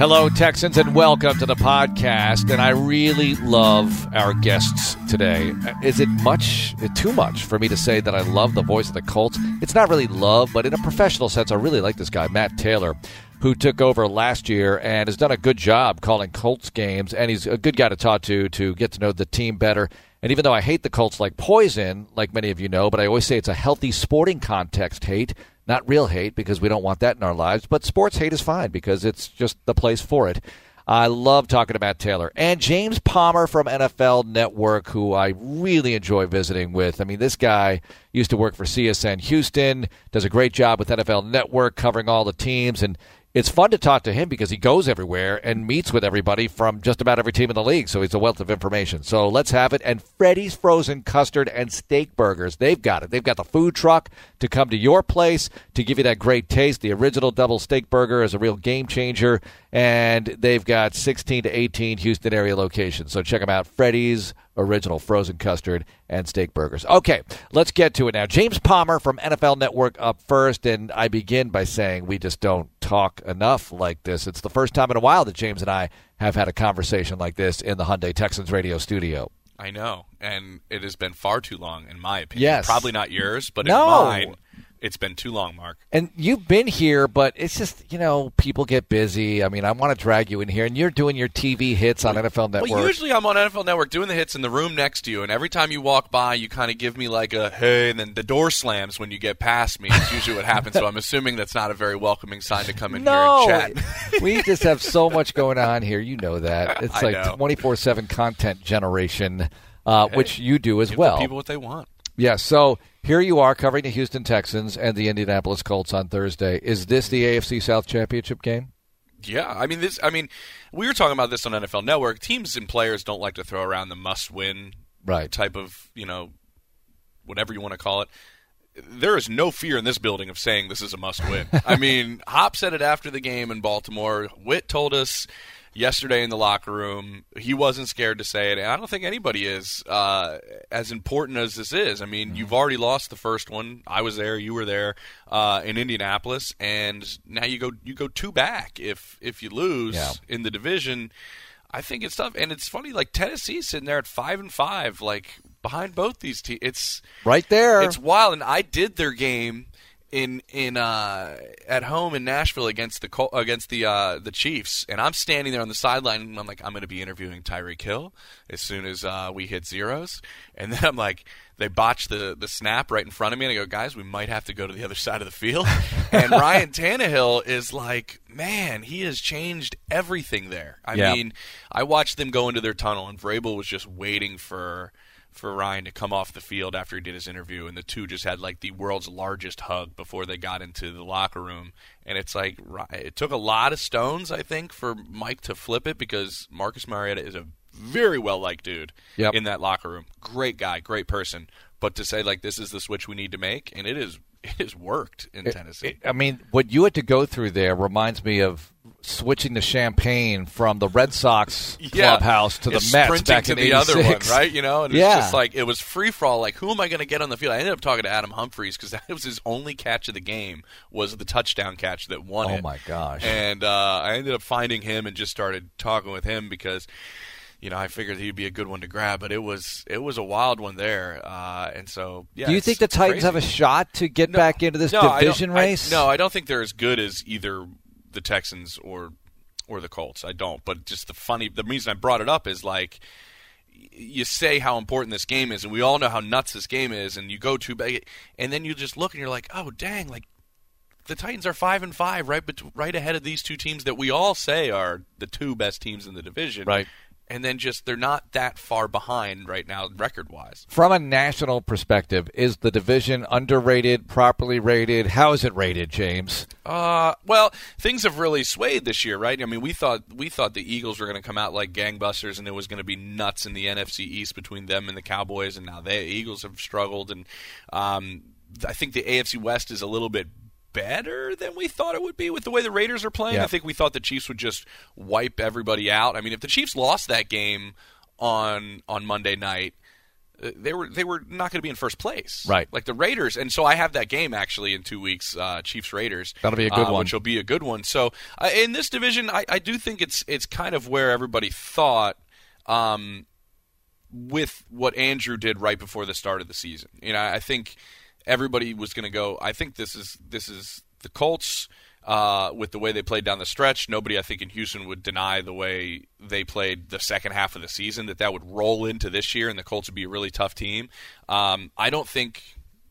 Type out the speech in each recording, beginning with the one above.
Hello, Texans, and welcome to the podcast. And I really love our guests today. Is it much, too much for me to say that I love the voice of the Colts? It's not really love, but in a professional sense, I really like this guy, Matt Taylor, who took over last year and has done a good job calling Colts games. And he's a good guy to talk to to get to know the team better. And even though I hate the Colts like poison, like many of you know, but I always say it's a healthy sporting context hate. Not real hate because we don't want that in our lives, but sports hate is fine because it's just the place for it. I love talking to Matt Taylor and James Palmer from NFL Network, who I really enjoy visiting with. I mean, this guy used to work for CSN Houston, does a great job with NFL Network covering all the teams, and it's fun to talk to him because he goes everywhere and meets with everybody from just about every team in the league. So he's a wealth of information. So let's have it. And Freddy's Frozen Custard and Steak Burgers, they've got it. They've got the food truck to come to your place to give you that great taste. The original double steak burger is a real game changer. And they've got 16 to 18 Houston area locations. So check them out. Freddy's original frozen custard and steak burgers. Okay, let's get to it now. James Palmer from NFL Network up first, and I begin by saying we just don't talk enough like this. It's the first time in a while that James and I have had a conversation like this in the Hyundai Texans radio studio. I know, and it has been far too long, in my opinion. Yes. Probably not yours, but No. in mine, it's been too long, Marc. And you've been here, but it's just, you know, people get busy. I mean, I want to drag you in here, and you're doing your TV hits on NFL Network. Well, usually I'm on NFL Network doing the hits in the room next to you, and every time you walk by, you kind of give me like a hey, and then the door slams when you get past me. It's usually what happens. So I'm assuming that's not a very welcoming sign to come in no, here and chat. we just have so much going on here. You know that. It's I like 24 7 content generation, uh, Hey, which you do as well. people what they want. Yeah, so here you are covering the Houston Texans and the Indianapolis Colts on Thursday. Is this the AFC South Championship game? Yeah, I mean this. I mean, we were talking about this on NFL Network. Teams and players don't like to throw around the must-win Right. type of you know whatever you want to call it. There is no fear in this building of saying this is a must-win. I mean, Hop said it after the game in Baltimore. Witt told us yesterday in the locker room he wasn't scared to say it, and I don't think anybody is. Uh, as important as this is, I mean, you've already lost the first one. I was there, you were there uh, in Indianapolis, and now you go you go two back if if you lose Yeah. in the division. I think it's tough, and it's funny. Like Tennessee sitting there at five and five, like behind both these teams. It's Right there. it's wild, and I did their game in in uh, at home in Nashville against the Col- against the uh, the Chiefs, and I'm standing there on the sideline, and I'm like, I'm going to be interviewing Tyreek Hill as soon as uh, we hit zeros, and then I'm like. They botched the, the snap right in front of me, and I go, guys, we might have to go to the other side of the field. and Ryan Tannehill is like, man, he has changed everything there. I Yeah. mean, I watched them go into their tunnel, and Vrabel was just waiting for for Ryan to come off the field after he did his interview, and the two just had like the world's largest hug before they got into the locker room. And it's like it took a lot of stones, I think, for Mike to flip it because Marcus Mariota is a very well liked dude Yep. in that locker room. Great guy, great person. But to say like this is the switch we need to make, and it is it has worked in Tennessee. It- I mean, what you had to go through there reminds me of switching the champagne from the Red Sox Yeah. clubhouse to the It's Mets back to in the other one, right? You know, and Yeah. it's just like it was free for all. Like, who am I going to get on the field? I ended up talking to Adam Humphries because that was his only catch of the game was the touchdown catch that won Oh, it. my gosh. And uh, I ended up finding him and just started talking with him because. You know, I figured he'd be a good one to grab, but it was it was a wild one there, uh, and so yeah. Do you think the Titans crazy. have a shot to get No, back into this no, I division I- race? no, I don't think they're as good as either the Texans or or the Colts. I don't. But just the funny, the reason I brought it up is like you say how important this game is, and we all know how nuts this game is, and you go too big, and then you just look and you're like, oh dang, like the Titans are five and five, right, bet- right ahead of these two teams that we all say are the two best teams in the division, Right. And then just they're not that far behind right now, record wise. From a national perspective, is the division underrated, properly rated? How is it rated, James? Uh, well, things have really swayed this year, right? I mean, we thought we thought the Eagles were going to come out like gangbusters, and it was going to be nuts in the NFC East between them and the Cowboys, and now the Eagles have struggled, and um, I think the AFC West is a little bit better than we thought it would be with the way the Raiders are playing. Yeah. I think we thought the Chiefs would just wipe everybody out. I mean, if the Chiefs lost that game on on Monday night, uh, they were they were not going to be in first place, Right. Like the Raiders, and so I have that game actually in two weeks, uh, Chiefs Raiders. That'll be a good uh, one. which will be a good one. So uh, in this division, I, I do think it's it's kind of where everybody thought. Um, with what Andrew did right before the start of the season. You know, I think everybody was going to go. I think this is this is the Colts uh, with the way they played down the stretch. Nobody, I think, in Houston would deny the way they played the second half of the season that that would roll into this year, and the Colts would be a really tough team. Um, I don't think.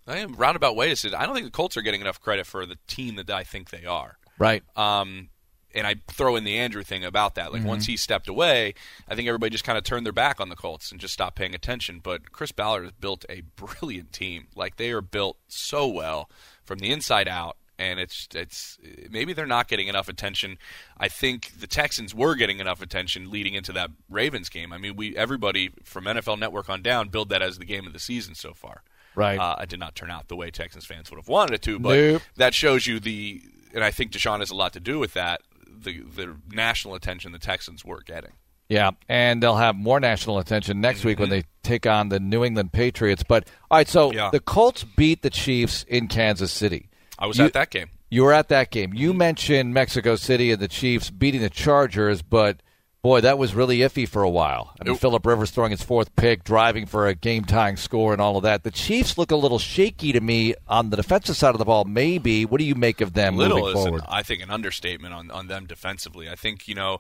I am roundabout way to say. I don't think the Colts are getting enough credit for the team that I think they are. Right. Um, and I throw in the Andrew thing about that. Like once he stepped away, I think everybody just kind of turned their back on the Colts and just stopped paying attention. But Chris Ballard has built a brilliant team. Like they are built so well from the inside out. And it's it's maybe they're not getting enough attention. I think the Texans were getting enough attention leading into that Ravens game. I mean, we everybody from NFL Network on down billed that as the game of the season so far. Right. Uh, it did not turn out the way Texans fans would have wanted it to, but Nope. that shows you the, and I think Deshaun has a lot to do with that. The the national attention the Texans were getting. Yeah, and they'll have more national attention next week when mm-hmm. they take on the New England Patriots. But all right, so Yeah. the Colts beat the Chiefs in Kansas City. I was You- at that game. You were at that game. You mentioned Mexico City and the Chiefs beating the Chargers, but boy, that was really iffy for a while. I mean, Philip Rivers throwing his fourth pick, driving for a game tying score, and all of that. The Chiefs look a little shaky to me on the defensive side of the ball. Maybe. What do you make of them Little moving is, an. I think, an understatement on on them defensively. I think you know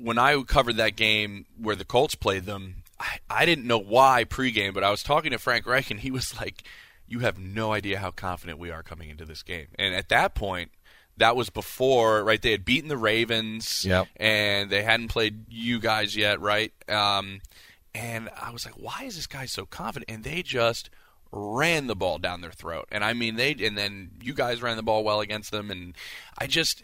when I covered that game where the Colts played them, I, I didn't know why pregame, but I was talking to Frank Reich, and he was like, "You have no idea how confident we are coming into this game." And at that point, that was before, right? They had beaten the Ravens, Yep. and they hadn't played you guys yet, right? Um, and I was like, "Why is this guy so confident?" And they just ran the ball down their throat. And I mean, they and then you guys ran the ball well against them, and I just.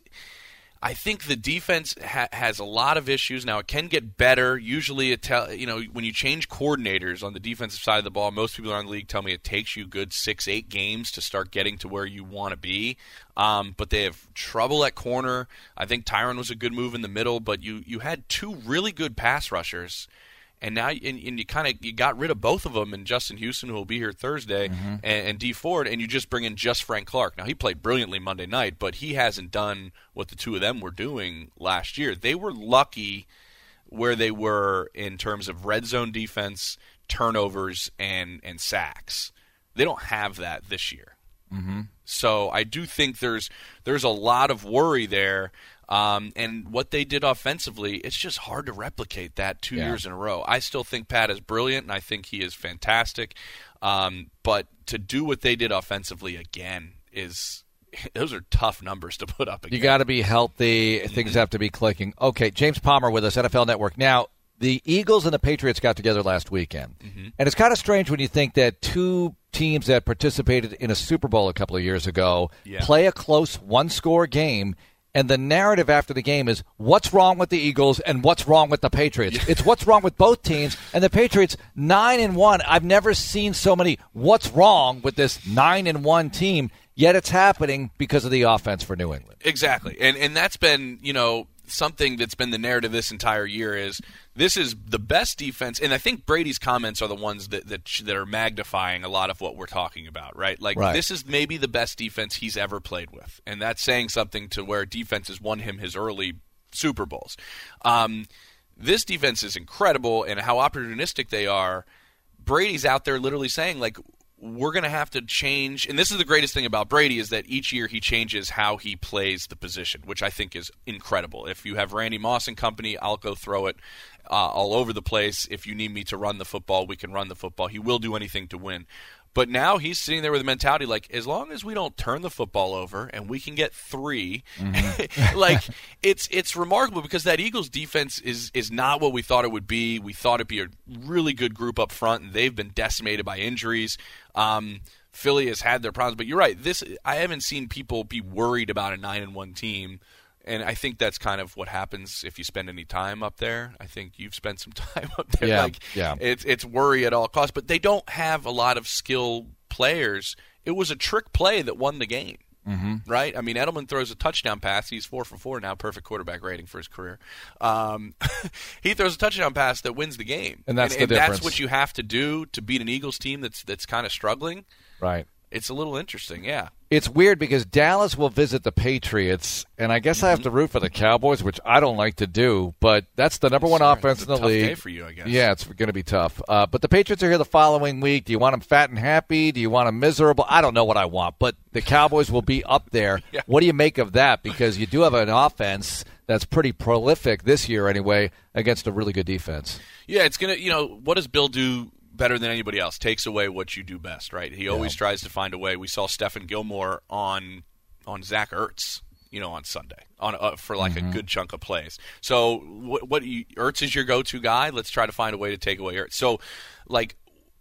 I think the defense ha- has a lot of issues now. It can get better. Usually, it tell you know when you change coordinators on the defensive side of the ball. Most people around the league tell me it takes you good six, eight games to start getting to where you want to be. Um, but they have trouble at corner. I think Tyrann was a good move in the middle, but you you had two really good pass rushers and now and, and you kind of you got rid of both of them and Justin Houston who will be here Thursday mm-hmm. and, and Dee Ford and you just bring in just Frank Clark. Now he played brilliantly Monday night, but he hasn't done what the two of them were doing last year. They were lucky where they were in terms of red zone defense, turnovers, and and sacks. They don't have that this year. Mm-hmm. So I do think there's there's a lot of worry there. Um, and what they did offensively, it's just hard to replicate that two Yeah. years in a row. I still think Pat is brilliant, and I think he is fantastic. Um, but to do what they did offensively again is those are tough numbers to put up again. You got to be healthy. Things have to be clicking. Okay, James Palmer with us, NFL Network. Now, the Eagles and the Patriots got together last weekend. And it's kind of strange when you think that two teams that participated in a Super Bowl a couple of years ago Yeah. play a close one score game. And the narrative after the game is what's wrong with the Eagles and what's wrong with the Patriots. It's what's wrong with both teams. And the Patriots nine and one. I've never seen so many what's wrong with this nine and one team. Yet it's happening because of the offense for New England. Exactly, and and that's been you know something that's been the narrative this entire year is this is the best defense, and I think Brady's comments are the ones that that, that are magnifying a lot of what we're talking about, right? Like Right. this is maybe the best defense he's ever played with, and that's saying something to where defense has won him his early Super Bowls. Um, this defense is incredible, and how opportunistic they are. Brady's out there literally saying like we're going to have to change and this is the greatest thing about Brady is that each year he changes how he plays the position which I think is incredible. If you have Randy Moss and company, I'll go throw it uh, all over the place. If you need me to run the football, we can run the football. He will do anything to win. But now he's sitting there with a mentality like, as long as we don't turn the football over and we can get 3 like it's it's remarkable because that Eagles defense is is not what we thought it would be. We thought it'd be a really good group up front, and they've been decimated by injuries. Um, Philly has had their problems, but you're right. This I haven't seen people be worried about a nine and one team. And I think that's kind of what happens if you spend any time up there. I think you've spent some time up there. Yeah, like, yeah. It's it's worry at all costs, but they don't have a lot of skill players. It was a trick play that won the game. Mm-hmm. Right? I mean, Edelman throws a touchdown pass. He's four for four now, perfect quarterback rating for his career. Um, he throws a touchdown pass that wins the game, and that's and, the and difference. That's what you have to do to beat an Eagles team that's that's kind of struggling. Right. It's a little interesting, yeah. It's weird because Dallas will visit the Patriots, and I guess mm-hmm. I have to root for the Cowboys, which I don't like to do. But that's the number one offense in the league. for you, I guess. Yeah, it's going to be tough. Uh, but the Patriots are here the following week. Do you want them fat and happy? Do you want them miserable? I don't know what I want, but the Cowboys will be up there. yeah. What do you make of that? Because you do have an offense that's pretty prolific this year, anyway, against a really good defense. Yeah, it's gonna. You know, what does Bill do better than anybody else. Takes away what you do best, right? He always tries to find a way. We saw Stephon Gilmore on on Zach Ertz, you know, on Sunday on uh, for like mm-hmm. a good chunk of plays. So what, what you, Ertz is your go-to guy. Let's try to find a way to take away Ertz. So like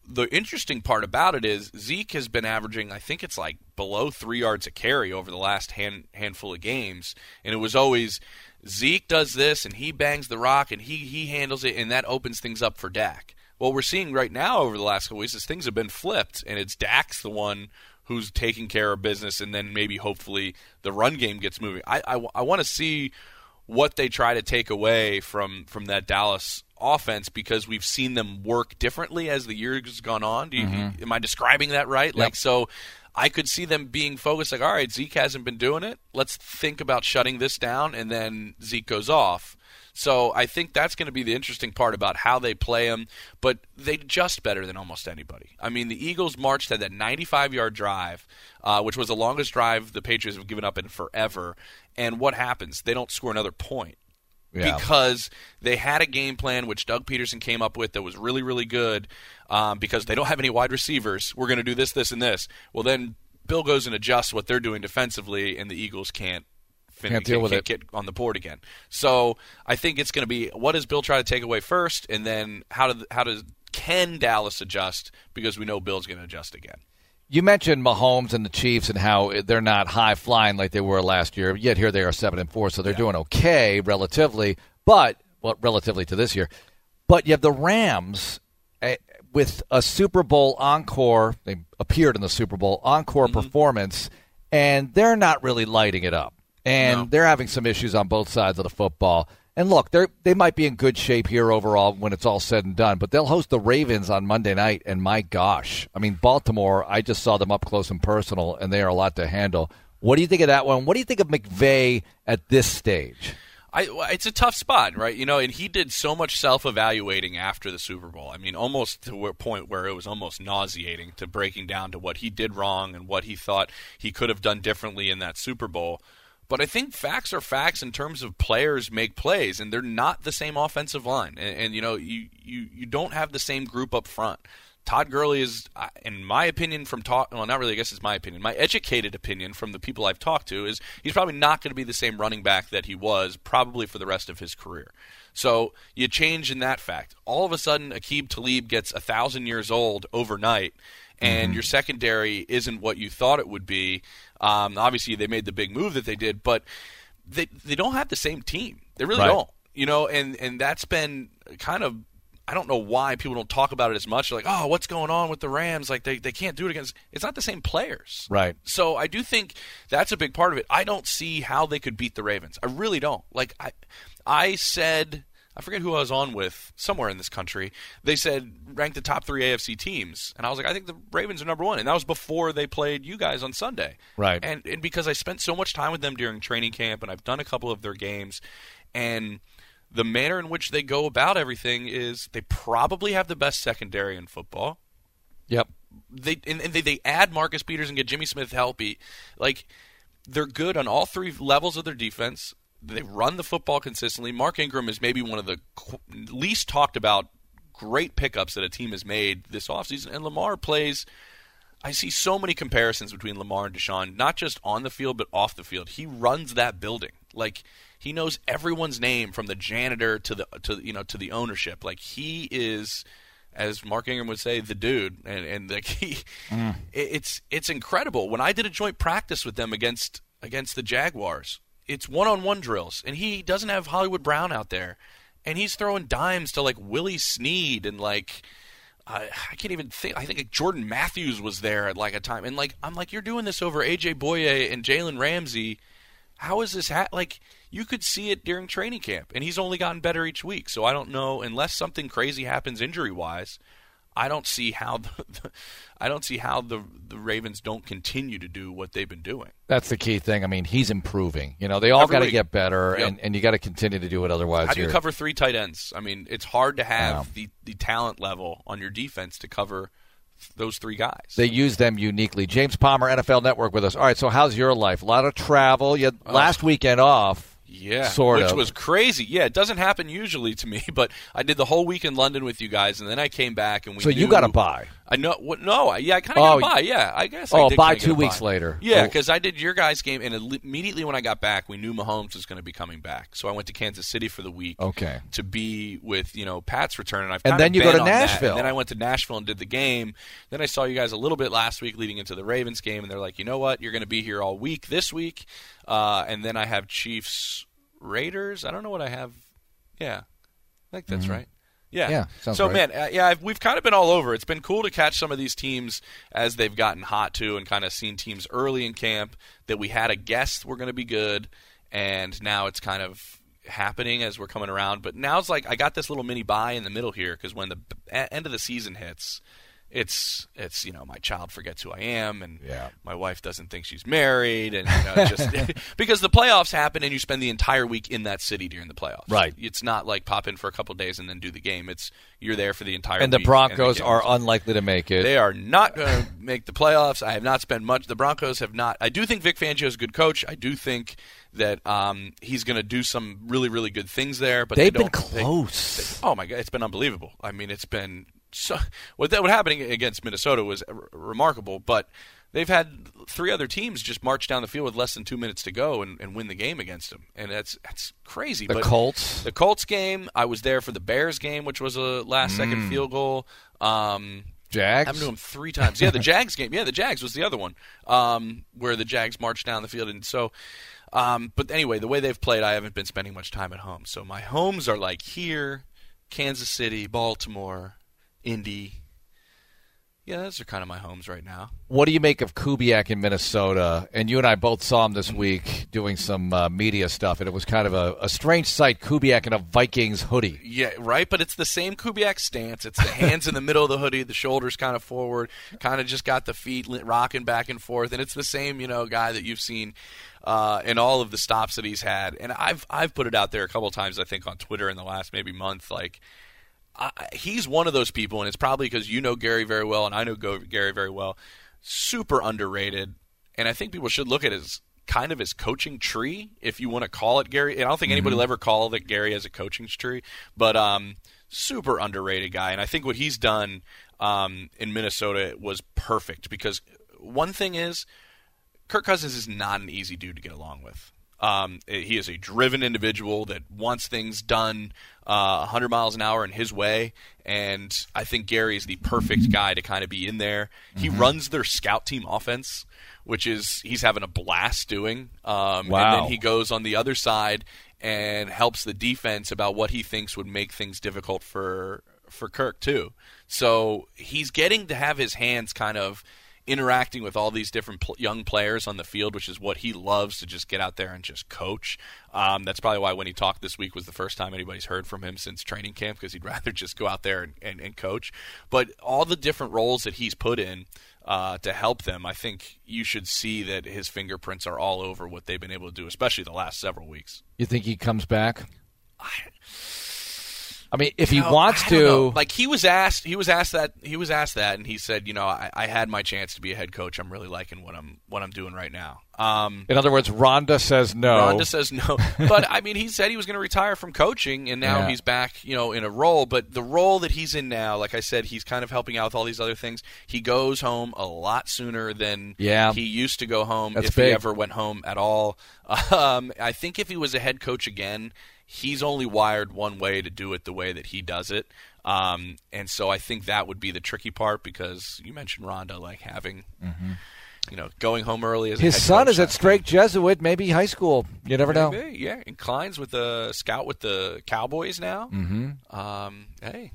the interesting part about it is Zeke has been averaging, I think it's like below three yards a carry over the last hand, handful of games, and it was always Zeke does this and he bangs the rock and he he handles it and that opens things up for Dak what we're seeing right now over the last couple weeks is things have been flipped, and it's Dak's the one who's taking care of business, and then maybe hopefully the run game gets moving. I, I, I want to see what they try to take away from from that Dallas offense because we've seen them work differently as the years gone on. You, mm-hmm. Am I describing that right? Yep. Like so. I could see them being focused, like, all right, Zeke hasn't been doing it. Let's think about shutting this down, and then Zeke goes off. So I think that's going to be the interesting part about how they play them. But they just better than almost anybody. I mean, the Eagles marched had that 95 yard drive, uh, which was the longest drive the Patriots have given up in forever. And what happens? They don't score another point. Yeah. Because they had a game plan which Doug Pederson came up with that was really, really good. Um, because they don't have any wide receivers, we're going to do this, this, and this. Well, then Bill goes and adjusts what they're doing defensively, and the Eagles can't fin- Can't deal with can't it. get on the board again. So I think it's going to be what does Bill try to take away first, and then how do how does can Dallas adjust because we know Bill's going to adjust again. You mentioned Mahomes and the Chiefs and how they're not high flying like they were last year. Yet here they are seven and four, so they're Yeah. doing okay relatively. But well, relatively to this year. But you have the Rams eh, with a Super Bowl encore. They appeared in the Super Bowl encore Mm-hmm. performance, and they're not really lighting it up. And No. they're having some issues on both sides of the football. And look, they they might be in good shape here overall when it's all said and done. But they'll host the Ravens on Monday night, and my gosh, I mean Baltimore. I just saw them up close and personal, and they are a lot to handle. What do you think of that one? What do you think of McVay at this stage? I, it's a tough spot, right? You know, and he did so much self-evaluating after the Super Bowl. I mean, almost to a point where it was almost nauseating to breaking down to what he did wrong and what he thought he could have done differently in that Super Bowl. But I think facts are facts in terms of players make plays, and they're not the same offensive line. And, and you know, you, you you don't have the same group up front. Todd Gurley is, in my opinion, from talk. Well, not really. I guess it's my opinion. My educated opinion from the people I've talked to is he's probably not going to be the same running back that he was probably for the rest of his career. So you change in that fact. All of a sudden, Aqib Talib gets a thousand years old overnight, and mm-hmm. your secondary isn't what you thought it would be. Um, obviously, they made the big move that they did, but they they don't have the same team. They really Right. don't. You know, and and that's been kind of I don't know why people don't talk about it as much. They're like, oh, what's going on with the Rams? Like they, they can't do it against. It's not the same players, Right. So I do think that's a big part of it. I don't see how they could beat the Ravens. I really don't. Like I, I said. I forget who I was on with somewhere in this country. They said rank the top three AFC teams, and I was like, I think the Ravens are number one, and that was before they played you guys on Sunday. Right. And and because I spent so much time with them during training camp, and I've done a couple of their games, and the manner in which they go about everything is they probably have the best secondary in football. Yep. They and, and they, they add Marcus Peters and get Jimmy Smith healthy. Like they're good on all three levels of their defense. They run the football consistently. Mark Ingram is maybe one of the least talked about great pickups that a team has made this offseason. And Lamar plays I see so many comparisons between Lamar and Deshaun, not just on the field but off the field. He runs that building. Like he knows everyone's name from the janitor to the to you know to the ownership. Like he is as Mark Ingram would say, the dude, and and like he, mm. it- it's it's incredible. When I did a joint practice with them against against the Jaguars, it's one on one drills, and he doesn't have Hollywood Brown out there, and he's throwing dimes to like Willie Snead and like I, I can't even think. I think like Jordan Matthews was there at like a time, and like I'm like, you're doing this over AJ Bouye and Jalen Ramsey. How is this ha- like? You could see it during training camp, and he's only gotten better each week. So I don't know, unless something crazy happens injury wise. I don't see how the, I don't see how the the Ravens don't continue to do what they've been doing. That's the key thing. I mean, he's improving. You know, they all got to get better, Yep. and, and you got to continue to do it. Otherwise, How do you you're- cover three tight ends? I mean, it's hard to have Wow. the, the talent level on your defense to cover those three guys. They use them uniquely. James Palmer, NFL Network, with us. All right, so how's your life? A lot of travel. You had last weekend off. Yeah, Sort which of. was crazy. Yeah, it doesn't happen usually to me, but I did the whole week in London with you guys, and then I came back and we. So you got to bye. I know. What, no, I- yeah, I kind of Oh, got by. Yeah, I guess. I oh, did buy two weeks bye. later. Yeah, Oh. because I did your guys' game, and immediately when I got back, we knew Mahomes was going to be coming back. So I went to Kansas City for the week. Okay. To be with you know Pat's return, and I've And then you go to that. Nashville. And then I went to Nashville and did the game. Then I saw you guys a little bit last week leading into the Ravens game, and they're like, you know what, you're going to be here all week this week, uh, and then I have Chiefs Raiders. I don't know what I have. Yeah, I think that's right. Yeah. Mm-hmm. Yeah, so right. man, uh, yeah, I've, we've kind of been all over. It's been cool to catch some of these teams as they've gotten hot too, and kind of seen teams early in camp that we had a guess were going to be good, and now it's kind of happening as we're coming around. But now it's like I got this little mini bye in the middle here because when the end of the season hits, it's it's you know my child forgets who I am, and Yeah. my wife doesn't think she's married, and you know, just because the playoffs happen and you spend the entire week in that city during the playoffs. Right. It's not like pop in for a couple days and then do the game. It's you're there for the entire. And the Broncos the are unlikely to make it. They are not going to make the playoffs. I have not spent much. The Broncos have not. I do think Vic Fangio is a good coach. I do think that um, he's going to do some really, really good things there. But They've they been don't, they- close. oh my god, it's been unbelievable. I mean, it's been so. What that what happening against Minnesota was r- remarkable, but. They've had three other teams just march down the field with less than two minutes to go and, and win the game against them, and that's that's crazy. the but Colts. the Colts game, I was there for the Bears game, which was a last Mm. second field goal. Um, Jags. I've been to them three times. Yeah, the Jags game. Yeah, the Jags was the other one um, where the Jags marched down the field, and so. Um, but anyway, the way they've played, I haven't been spending much time at home. So my homes are like here, Kansas City, Baltimore, Indy. Yeah, those are kind of my homes right now. What do you make of Kubiak in Minnesota? And you and I both saw him this week doing some uh, media stuff, and it was kind of a, a strange sight. Kubiak in a Vikings hoodie. Yeah, right. But it's the same Kubiak stance. It's the hands in the middle of the hoodie, the shoulders kind of forward, kind of just got the feet rocking back and forth, and it's the same, you know, guy that you've seen uh, in all of the stops that he's had. And I've I've put it out there a couple times, I think, on Twitter in the last maybe month, like. I, he's one of those people, and it's probably because you know Gary very well, and I know Gary very well. Super underrated, and I think people should look at his kind of his coaching tree, if you want to call it Gary. And I don't think anybody will ever call that Gary has a coaching tree, but um, super underrated guy. And I think what he's done um, in Minnesota was perfect because one thing is Kirk Cousins is not an easy dude to get along with. Um, he is a driven individual that wants things done uh, 100 miles an hour in his way, and I think Gary is the perfect guy to kind of be in there. He runs their scout team offense, which is he's having a blast doing. Um, And then he goes on the other side and helps the defense about what he thinks would make things difficult for for Kirk too. So he's getting to have his hands kind of interacting with all these different pl- young players on the field, which is what he loves to just get out there and just coach. Um, that's probably why when he talked this week was the first time anybody's heard from him since training camp because he'd rather just go out there and, and, and coach. But all the different roles that he's put in uh, to help them, I think you should see that his fingerprints are all over what they've been able to do, especially the last several weeks. You think he comes back? I mean, if he No, wants I don't know. to, like he was asked, he was asked that, he was asked that, and he said, you know, I, I had my chance to be a head coach. I'm really liking what I'm what I'm doing right now. Um, in other words, Rhonda says no. Rhonda says no, but I mean, he said he was going to retire from coaching, and now Yeah. he's back, you know, in a role. But the role that he's in now, like I said, he's kind of helping out with all these other things. He goes home a lot sooner than Yeah. he used to go home That's if he ever went home at all. Um, I think if he was a head coach again, he's only wired one way to do it the way that he does it. Um, and so I think that would be the tricky part because you mentioned Rhonda like having. You know, going home early as His son is at Strake Jesuit, maybe high school. You never know. Maybe, yeah. And Klein's with the scout with the Cowboys now. Mm-hmm. Um, hey,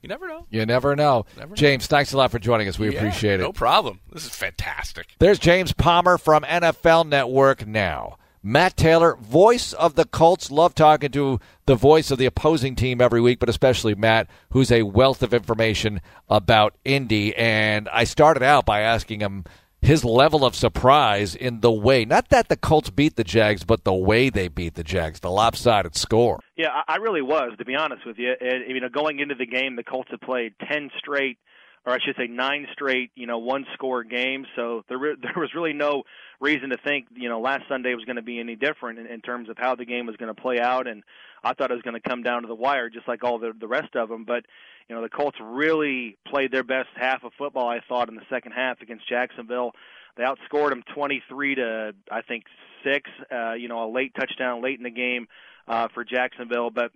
You never know. You never know. Never James, thanks a lot for joining us. We Yeah, appreciate it. No problem. This is fantastic. There's James Palmer from NFL Network now. Matt Taylor, voice of the Colts. Love talking to the voice of the opposing team every week, but especially Matt, who's a wealth of information about Indy. And I started out by asking him his level of surprise in the way, not that the Colts beat the Jags, but the way they beat the Jags, the lopsided score. Yeah, I really was, to be honest with you. And, you know, going into the game, the Colts had played ten straight, or I should say nine straight, you know, one-score games. So there, re- there was really no reason to think, you know, last Sunday was going to be any different in, in terms of how the game was going to play out. And I thought it was going to come down to the wire, just like all the the rest of them. But you know, the Colts really played their best half of football. I thought in the second half against Jacksonville. They outscored them 23 to I think six. Uh, you know, a late touchdown late in the game uh, for Jacksonville, but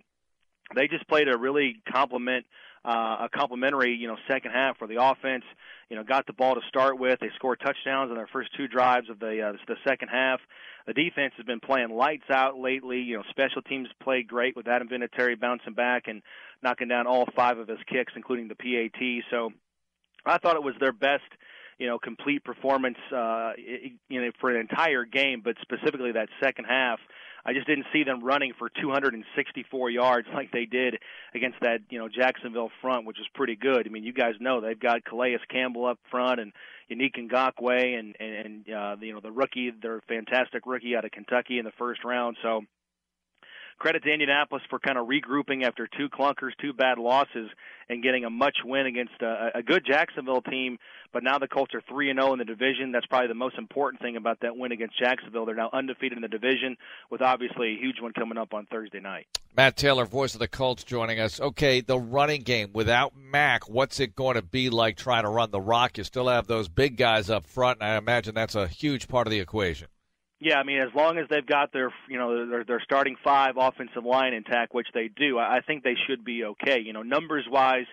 they just played a really compliment uh, a complimentary you know second half for the offense. You know, got the ball to start with. They scored touchdowns on their first two drives of the uh, the second half. The defense has been playing lights out lately. You know, special teams played great with Adam Vinatieri bouncing back and knocking down all five of his kicks, including the PAT. So I thought it was their best you know, complete performance, uh, you know, for an entire game, but specifically that second half. I just didn't see them running for 264 yards like they did against that, you know, Jacksonville front, which was pretty good. I mean, you guys know they've got Calais Campbell up front and Yannick Ngakoue and and, and uh, you know the rookie, their fantastic rookie out of Kentucky in the first round. So credit to Indianapolis for kind of regrouping after two clunkers, two bad losses, and getting a much win against a, a good Jacksonville team. But now the Colts are three and zero in the division. That's probably the most important thing about that win against Jacksonville. They're now undefeated in the division, with obviously a huge one coming up on Thursday night. Matt Taylor, voice of the Colts, joining us. Okay, the running game without Mack, what's it going to be like trying to run the rock? You still have those big guys up front, and I imagine that's a huge part of the equation. Yeah, I mean, as long as they've got their, you know, their, their starting five offensive line intact, which they do, I think they should be okay. You know, numbers wise,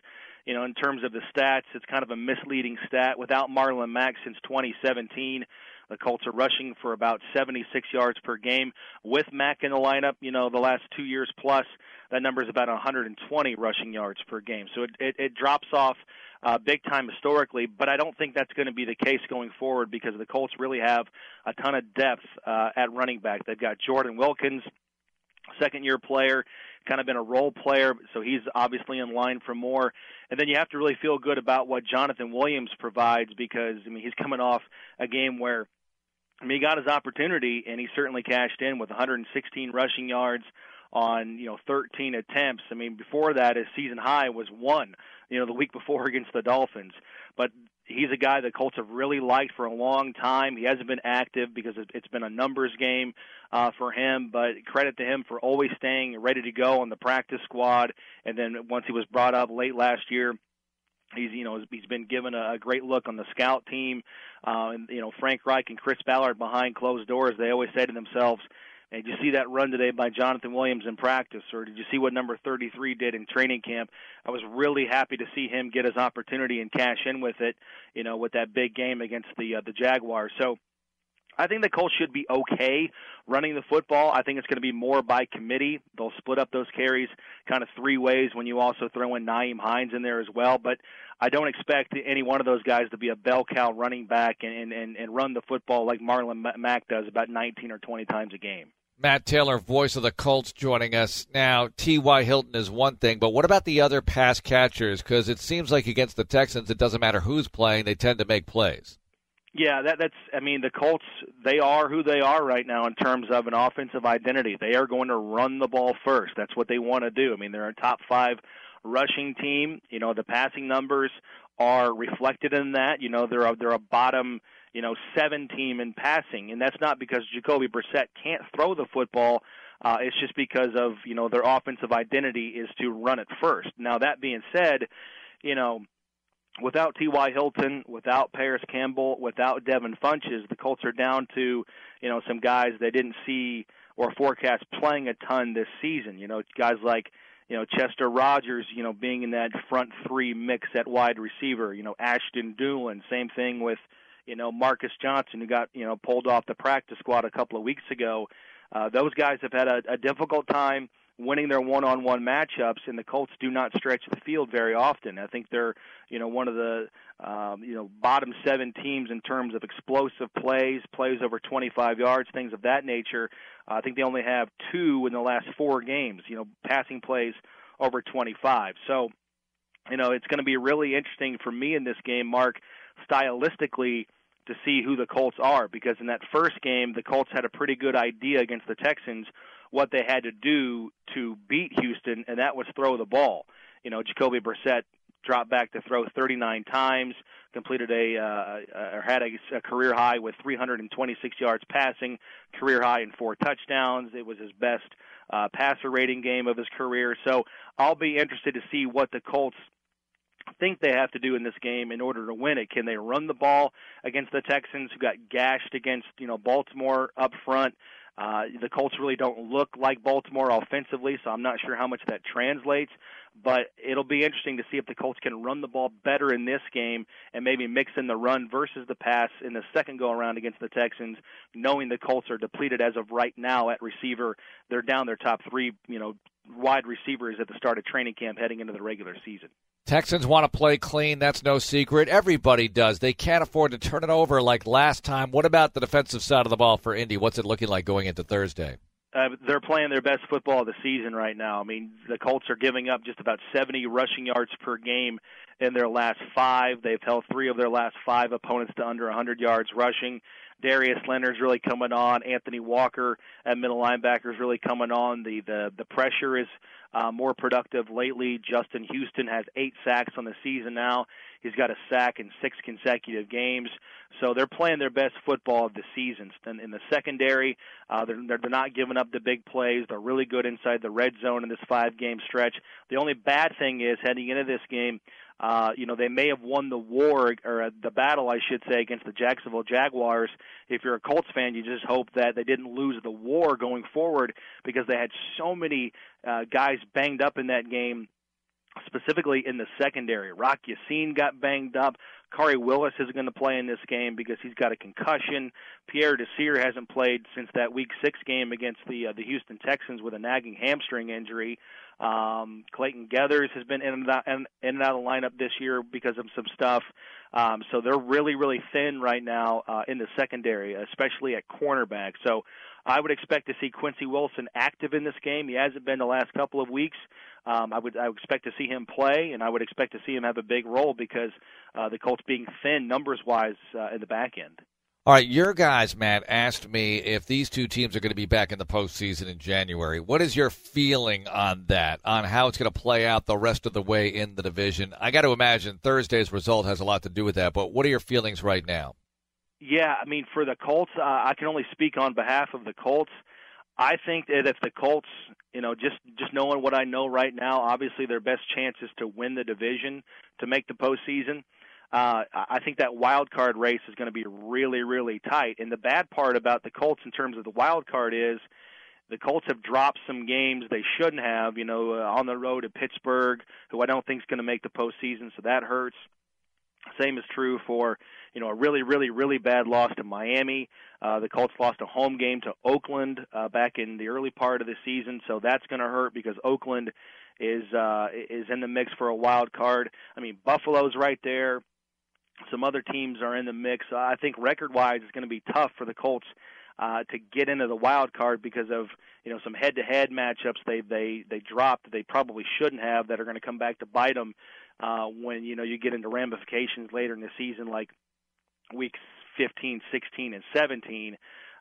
you know, in terms of the stats, it's kind of a misleading stat. Without Marlon Mack since 2017, the Colts are rushing for about 76 yards per game. With Mack in the lineup, you know, the last two years plus, that number is about 120 rushing yards per game. So it, it, it drops off uh, big time historically, but I don't think that's going to be the case going forward because the Colts really have a ton of depth uh, at running back. They've got Jordan Wilkins, second year player, kind of been a role player, so he's obviously in line for more. And then you have to really feel good about what Jonathan Williams provides because I mean he's coming off a game where I mean he got his opportunity and he certainly cashed in with 116 rushing yards on you know 13 attempts. I mean before that his season high was one, you know the week before against the Dolphins. But he's a guy the Colts have really liked for a long time. He hasn't been active because it's been a numbers game uh, for him, but credit to him for always staying ready to go on the practice squad. And then once he was brought up late last year, he's you know he's been given a, great look on the scout team. Uh, and you know Frank Reich and Chris Ballard behind closed doors, they always say to themselves. Did you see that run today by Jonathan Williams in practice, or did you see what number 33 did in training camp? I was really happy to see him get his opportunity and cash in with it, you know, with that big game against the uh, the Jaguars. So I think the Colts should be okay running the football. I think it's going to be more by committee. They'll split up those carries kind of three ways when you also throw in Nyheim Hines in there as well. But I don't expect any one of those guys to be a bell cow running back and, and, and run the football like Marlon Mack does about 19 or 20 times a game. Matt Taylor, voice of the Colts, joining us now. T.Y. Hilton is one thing, but what about the other pass catchers? Because it seems like against the Texans, it doesn't matter who's playing; they tend to make plays. Yeah, that, that's. I mean, the Colts they are who they are right now in terms of an offensive identity. They are going to run the ball first. That's what they want to do. I mean, they're a top five rushing team. You know, the passing numbers are reflected in that. You know, they're a, they're a bottom you know seven team in passing, and that's not because Jacoby Brissett can't throw the football. Uh, it's just because of you know their offensive identity is to run it first. Now that being said, you know without T.Y. Hilton, without Parris Campbell, without Devin Funchess, the Colts are down to, you know, some guys they didn't see or forecast playing a ton this season. You know, guys like, you know, Chester Rogers, you know, being in that front three mix at wide receiver. You know, Ashton Dulin, same thing with, you know, Marcus Johnson, who got, you know, pulled off the practice squad a couple of weeks ago. Uh, those guys have had a, a difficult time winning their one-on-one matchups, and the Colts do not stretch the field very often. I think they're, you know, one of the, um, you know, bottom seven teams in terms of explosive plays, plays over 25 yards, things of that nature. Uh, I think they only have two in the last four games, you know, passing plays over 25. So, you know, it's going to be really interesting for me in this game, Marc, stylistically to see who the Colts are because in that first game the Colts had a pretty good idea against the Texans what they had to do to beat Houston, and that was throw the ball. You know, Jacoby Brissett dropped back to throw 39 times, completed a uh, or had a, a career high with 326 yards passing, career high in four touchdowns. It was his best uh, passer rating game of his career. So I'll be interested to see what the Colts think they have to do in this game in order to win it. Can they run the ball against the Texans, who got gashed against you know Baltimore up front? Uh, the Colts really don't look like Baltimore offensively, so I'm not sure how much that translates. But it'll be interesting to see if the Colts can run the ball better in this game and maybe mix in the run versus the pass in the second go around against the Texans, knowing the Colts are depleted as of right now at receiver. They're down their top three, you know, wide receivers at the start of training camp heading into the regular season. Texans want to play clean. That's no secret. Everybody does. They can't afford to turn it over like last time. What about the defensive side of the ball for Indy? What's it looking like going into Thursday? Uh, they're playing their best football of the season right now. I mean, the Colts are giving up just about 70 rushing yards per game in their last five. They've held three of their last five opponents to under 100 yards rushing. Darius Leonard's really coming on. Anthony Walker at middle linebacker is really coming on. The the the pressure is uh, more productive lately. Justin Houston has eight sacks on the season now. He's got a sack in six consecutive games. So they're playing their best football of the season. And in the secondary, uh, they're, they're not giving up the big plays. They're really good inside the red zone in this five game stretch. The only bad thing is heading into this game, uh, you know, they may have won the war or the battle, I should say, against the Jacksonville Jaguars. If you're a Colts fan, you just hope that they didn't lose the war going forward because they had so many uh, guys banged up in that game specifically in the secondary. Rock Ya-Sin got banged up. Khari Willis is going to play in this game because he's got a concussion. Pierre Desir hasn't played since that Week Six game against the uh, the Houston Texans with a nagging hamstring injury. Um, Clayton Geathers has been in and, out, in and out of the lineup this year because of some stuff. Um, so they're really, really thin right now uh, in the secondary, especially at cornerback. So I would expect to see Quincy Wilson active in this game. He hasn't been the last couple of weeks. Um, I would I would expect to see him play, and I would expect to see him have a big role because uh, the Colts being thin numbers wise uh, in the back end. All right, your guys, Matt, asked me if these two teams are going to be back in the postseason in January. What is your feeling on that, on how it's going to play out the rest of the way in the division? I got to imagine Thursday's result has a lot to do with that, but what are your feelings right now? Yeah, I mean, for the Colts, uh, I can only speak on behalf of the Colts. I think that if the Colts, you know, just just knowing what I know right now, obviously their best chance is to win the division to make the postseason uh, I think that wild card race is going to be really, really tight. And the bad part about the Colts in terms of the wild card is the Colts have dropped some games they shouldn't have. You know, uh, on the road at Pittsburgh, who I don't think is going to make the postseason, so that hurts. Same is true for you know a really, really, really bad loss to Miami. Uh, the Colts lost a home game to Oakland uh, back in the early part of the season, so that's going to hurt because Oakland is uh, is in the mix for a wild card. I mean, Buffalo's right there some other teams are in the mix. I think record-wise, it's going to be tough for the Colts uh, to get into the wild card because of you know some head-to-head matchups they they they dropped that they probably shouldn't have that are going to come back to bite them uh, when you know you get into ramifications later in the season like weeks 15, 16, and 17.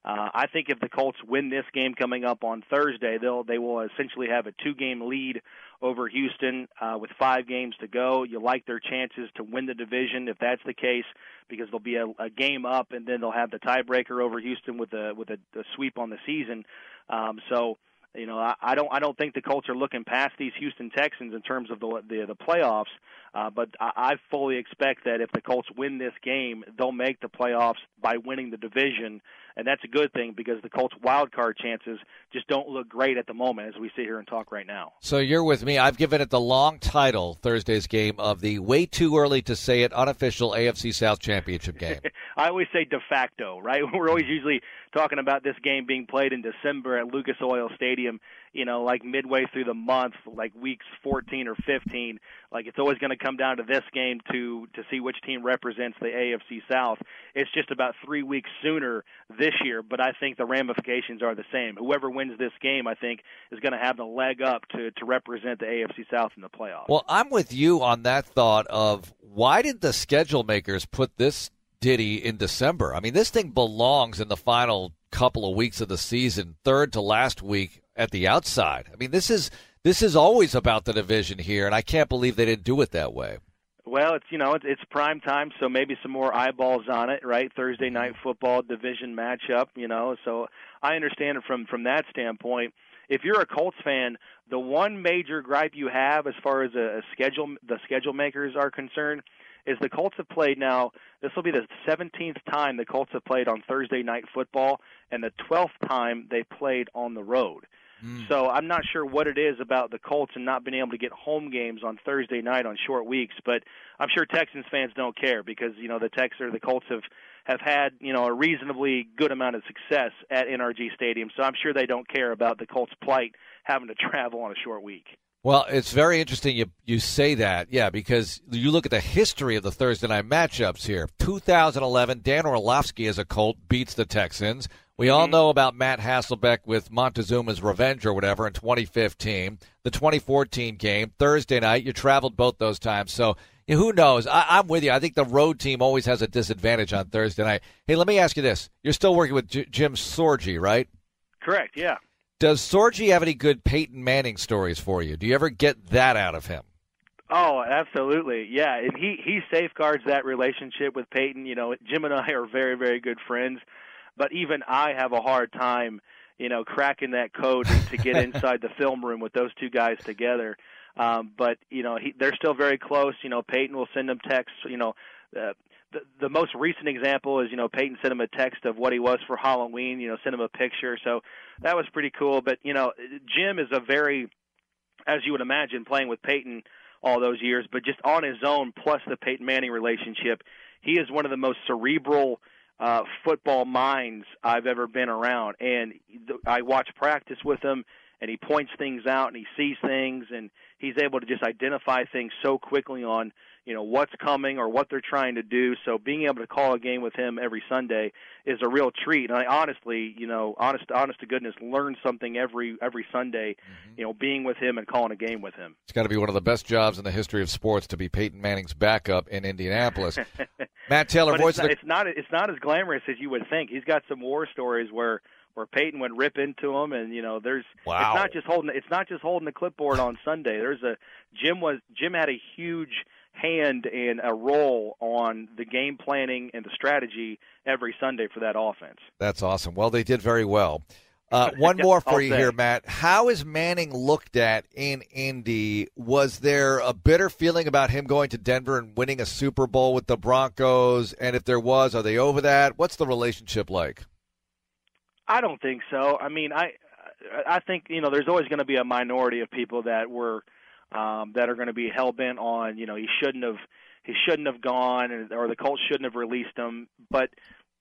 Uh, I think if the Colts win this game coming up on Thursday, they'll they will essentially have a two-game lead over Houston uh, with five games to go. You like their chances to win the division if that's the case, because they'll be a, a game up, and then they'll have the tiebreaker over Houston with a with a, a sweep on the season. Um, so you know, I, I don't I don't think the Colts are looking past these Houston Texans in terms of the the, the playoffs. Uh, but I, I fully expect that if the Colts win this game, they'll make the playoffs by winning the division, and that's a good thing because the Colts wild card chances just don't look great at the moment as we sit here and talk right now. So you're with me. I've given it the long title Thursday's game of the way too early to say it unofficial AFC South Championship game. I always say de facto, right? We're always usually talking about this game being played in December at Lucas Oil Stadium. You know, like midway through the month, like weeks 14 or 15, like it's always going to come down to this game to to see which team represents the AFC South. It's just about 3 weeks sooner this year, but I think the ramifications are the same. Whoever wins this game, I think, is going to have the leg up to to represent the AFC South in the playoffs. Well, I'm with you on that thought of why did the schedule makers put this ditty in December? I mean, this thing belongs in the final couple of weeks of the season, third to last week at the outside. I mean, this is this is always about the division here, and I can't believe they didn't do it that way. Well, it's you know it's, it's prime time, so maybe some more eyeballs on it, right? Thursday Mm-hmm. night football division matchup, you know. So I understand it from from that standpoint. If you're a Colts fan, the one major gripe you have as far as a, a schedule the schedule makers are concerned is the Colts have played now. This will be the 17th time the Colts have played on Thursday night football, and the 12th time they played on the road. Mm. So I'm not sure what it is about the Colts and not being able to get home games on Thursday night on short weeks, but I'm sure Texans fans don't care because you know the Tex or the Colts have have had you know a reasonably good amount of success at NRG Stadium, so I'm sure they don't care about the Colts' plight having to travel on a short week. Well, it's very interesting you you say that, yeah, because you look at the history of the Thursday night matchups here. 2011, Dan Orlovsky as a Colt beats the Texans. We all mm-hmm. know about Matt Hasselbeck with Montezuma's revenge or whatever in 2015. The 2014 game, Thursday night, you traveled both those times. So you know, who knows? I, I'm with you. I think the road team always has a disadvantage on Thursday night. Hey, let me ask you this. You're still working with J- Jim Sorgi, right? Correct. Yeah. Does Sorgi have any good Peyton Manning stories for you? Do you ever get that out of him? Oh, absolutely. Yeah, and he he safeguards that relationship with Peyton. You know, Jim and I are very very good friends, but even I have a hard time, you know, cracking that code to get inside the film room with those two guys together. Um, but you know, he, they're still very close. You know, Peyton will send him texts. You know, uh, the the most recent example is you know Peyton sent him a text of what he was for Halloween. You know, sent him a picture. So that was pretty cool. But you know, Jim is a very, as you would imagine, playing with Peyton all those years, but just on his own, plus the Peyton Manning relationship, he is one of the most cerebral uh, football minds I've ever been around. And I watch practice with him, and he points things out, and he sees things, and he's able to just identify things so quickly on you know what's coming or what they're trying to do. So being able to call a game with him every Sunday is a real treat. And I honestly, you know, honest honest to goodness, learn something every every Sunday. Mm-hmm. You know, being with him and calling a game with him. It's got to be one of the best jobs in the history of sports to be Peyton Manning's backup in Indianapolis. Matt Taylor, voice it's not, the it's not it's not as glamorous as you would think. He's got some war stories where where Peyton would rip into him, and you know, there's Wow. it's not just holding it's not just holding the clipboard on Sunday. There's a Jim was Jim had a huge hand and a role on the game planning and the strategy every Sunday for that offense. That's awesome. Well, they did very well. Uh, one more for you say. here, Matt. How is Manning looked at in Indy? Was there a bitter feeling about him going to Denver and winning a Super Bowl with the Broncos? And if there was, are they over that? What's the relationship like? I don't think so. I mean, I I think you know there's always going to be a minority of people that were um, that are going to be hell bent on you know he shouldn't have he shouldn't have gone or the Colts shouldn't have released him. But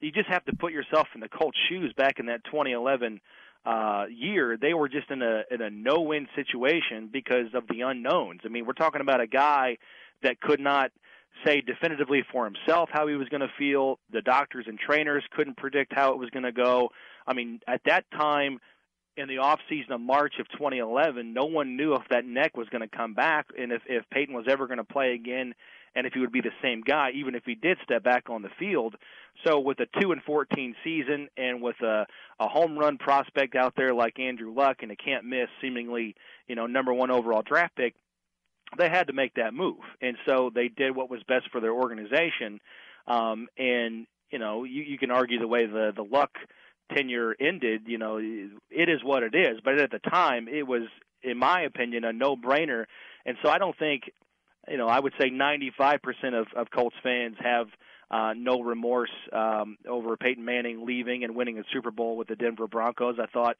you just have to put yourself in the Colts' shoes back in that 2011 uh, year. They were just in a in a no win situation because of the unknowns. I mean, we're talking about a guy that could not say definitively for himself how he was going to feel. The doctors and trainers couldn't predict how it was going to go. I mean, at that time in the off season of March of 2011, no one knew if that neck was going to come back and if if Peyton was ever going to play again and if he would be the same guy even if he did step back on the field. So with a 2 and 14 season and with a a home run prospect out there like Andrew Luck and a can't miss seemingly, you know, number 1 overall draft pick, they had to make that move. And so they did what was best for their organization. Um, and, you know, you, you can argue the way the, the Luck tenure ended, you know, it is what it is. But at the time, it was, in my opinion, a no brainer. And so I don't think, you know, I would say 95% of, of Colts fans have uh, no remorse um, over Peyton Manning leaving and winning a Super Bowl with the Denver Broncos. I thought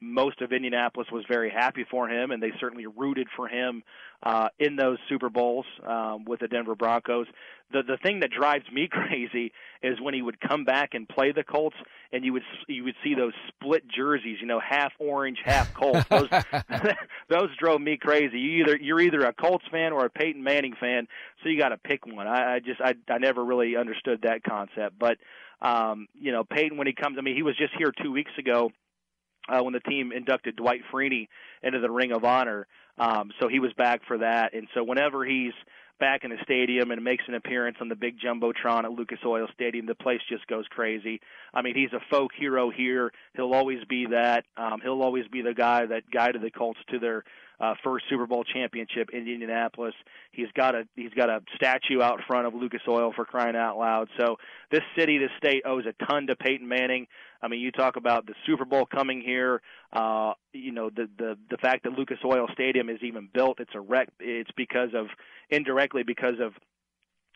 most of Indianapolis was very happy for him, and they certainly rooted for him uh, in those Super Bowls um, with the Denver Broncos. The the thing that drives me crazy is when he would come back and play the Colts, and you would you would see those split jerseys, you know, half orange, half Colts. Those those drove me crazy. You either you're either a Colts fan or a Peyton Manning fan, so you got to pick one. I, I just I I never really understood that concept, but um, you know, Peyton when he comes, I mean, he was just here two weeks ago uh, when the team inducted Dwight Freeney into the Ring of Honor. Um, so he was back for that, and so whenever he's back in the stadium and makes an appearance on the big jumbotron at Lucas Oil Stadium, the place just goes crazy. I mean, he's a folk hero here. He'll always be that. Um, he'll always be the guy that guided the Colts to their uh, first Super Bowl championship in Indianapolis. He's got a he's got a statue out front of Lucas Oil for crying out loud. So this city, this state owes a ton to Peyton Manning. I mean, you talk about the Super Bowl coming here. Uh, you know, the the the fact that Lucas Oil Stadium is even built. It's a wreck. It's because of indirectly because of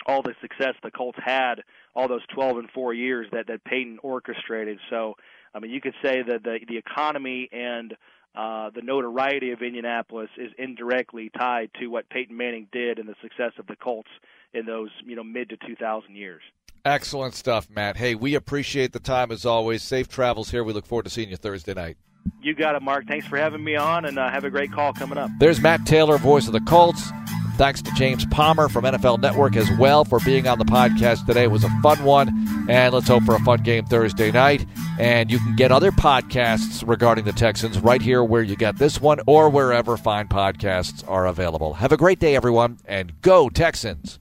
all the success the Colts had all those 12 and 4 years that that Peyton orchestrated. So, I mean, you could say that the the economy and uh, the notoriety of Indianapolis is indirectly tied to what Peyton Manning did and the success of the Colts in those you know mid to 2000 years. Excellent stuff, Matt. Hey, we appreciate the time as always. Safe travels here. We look forward to seeing you Thursday night. You got it, Marc. Thanks for having me on, and uh, have a great call coming up. There's Matt Taylor, voice of the Colts. Thanks to James Palmer from NFL Network as well for being on the podcast today. It was a fun one, and let's hope for a fun game Thursday night. And you can get other podcasts regarding the Texans right here where you get this one or wherever fine podcasts are available. Have a great day, everyone, and go Texans.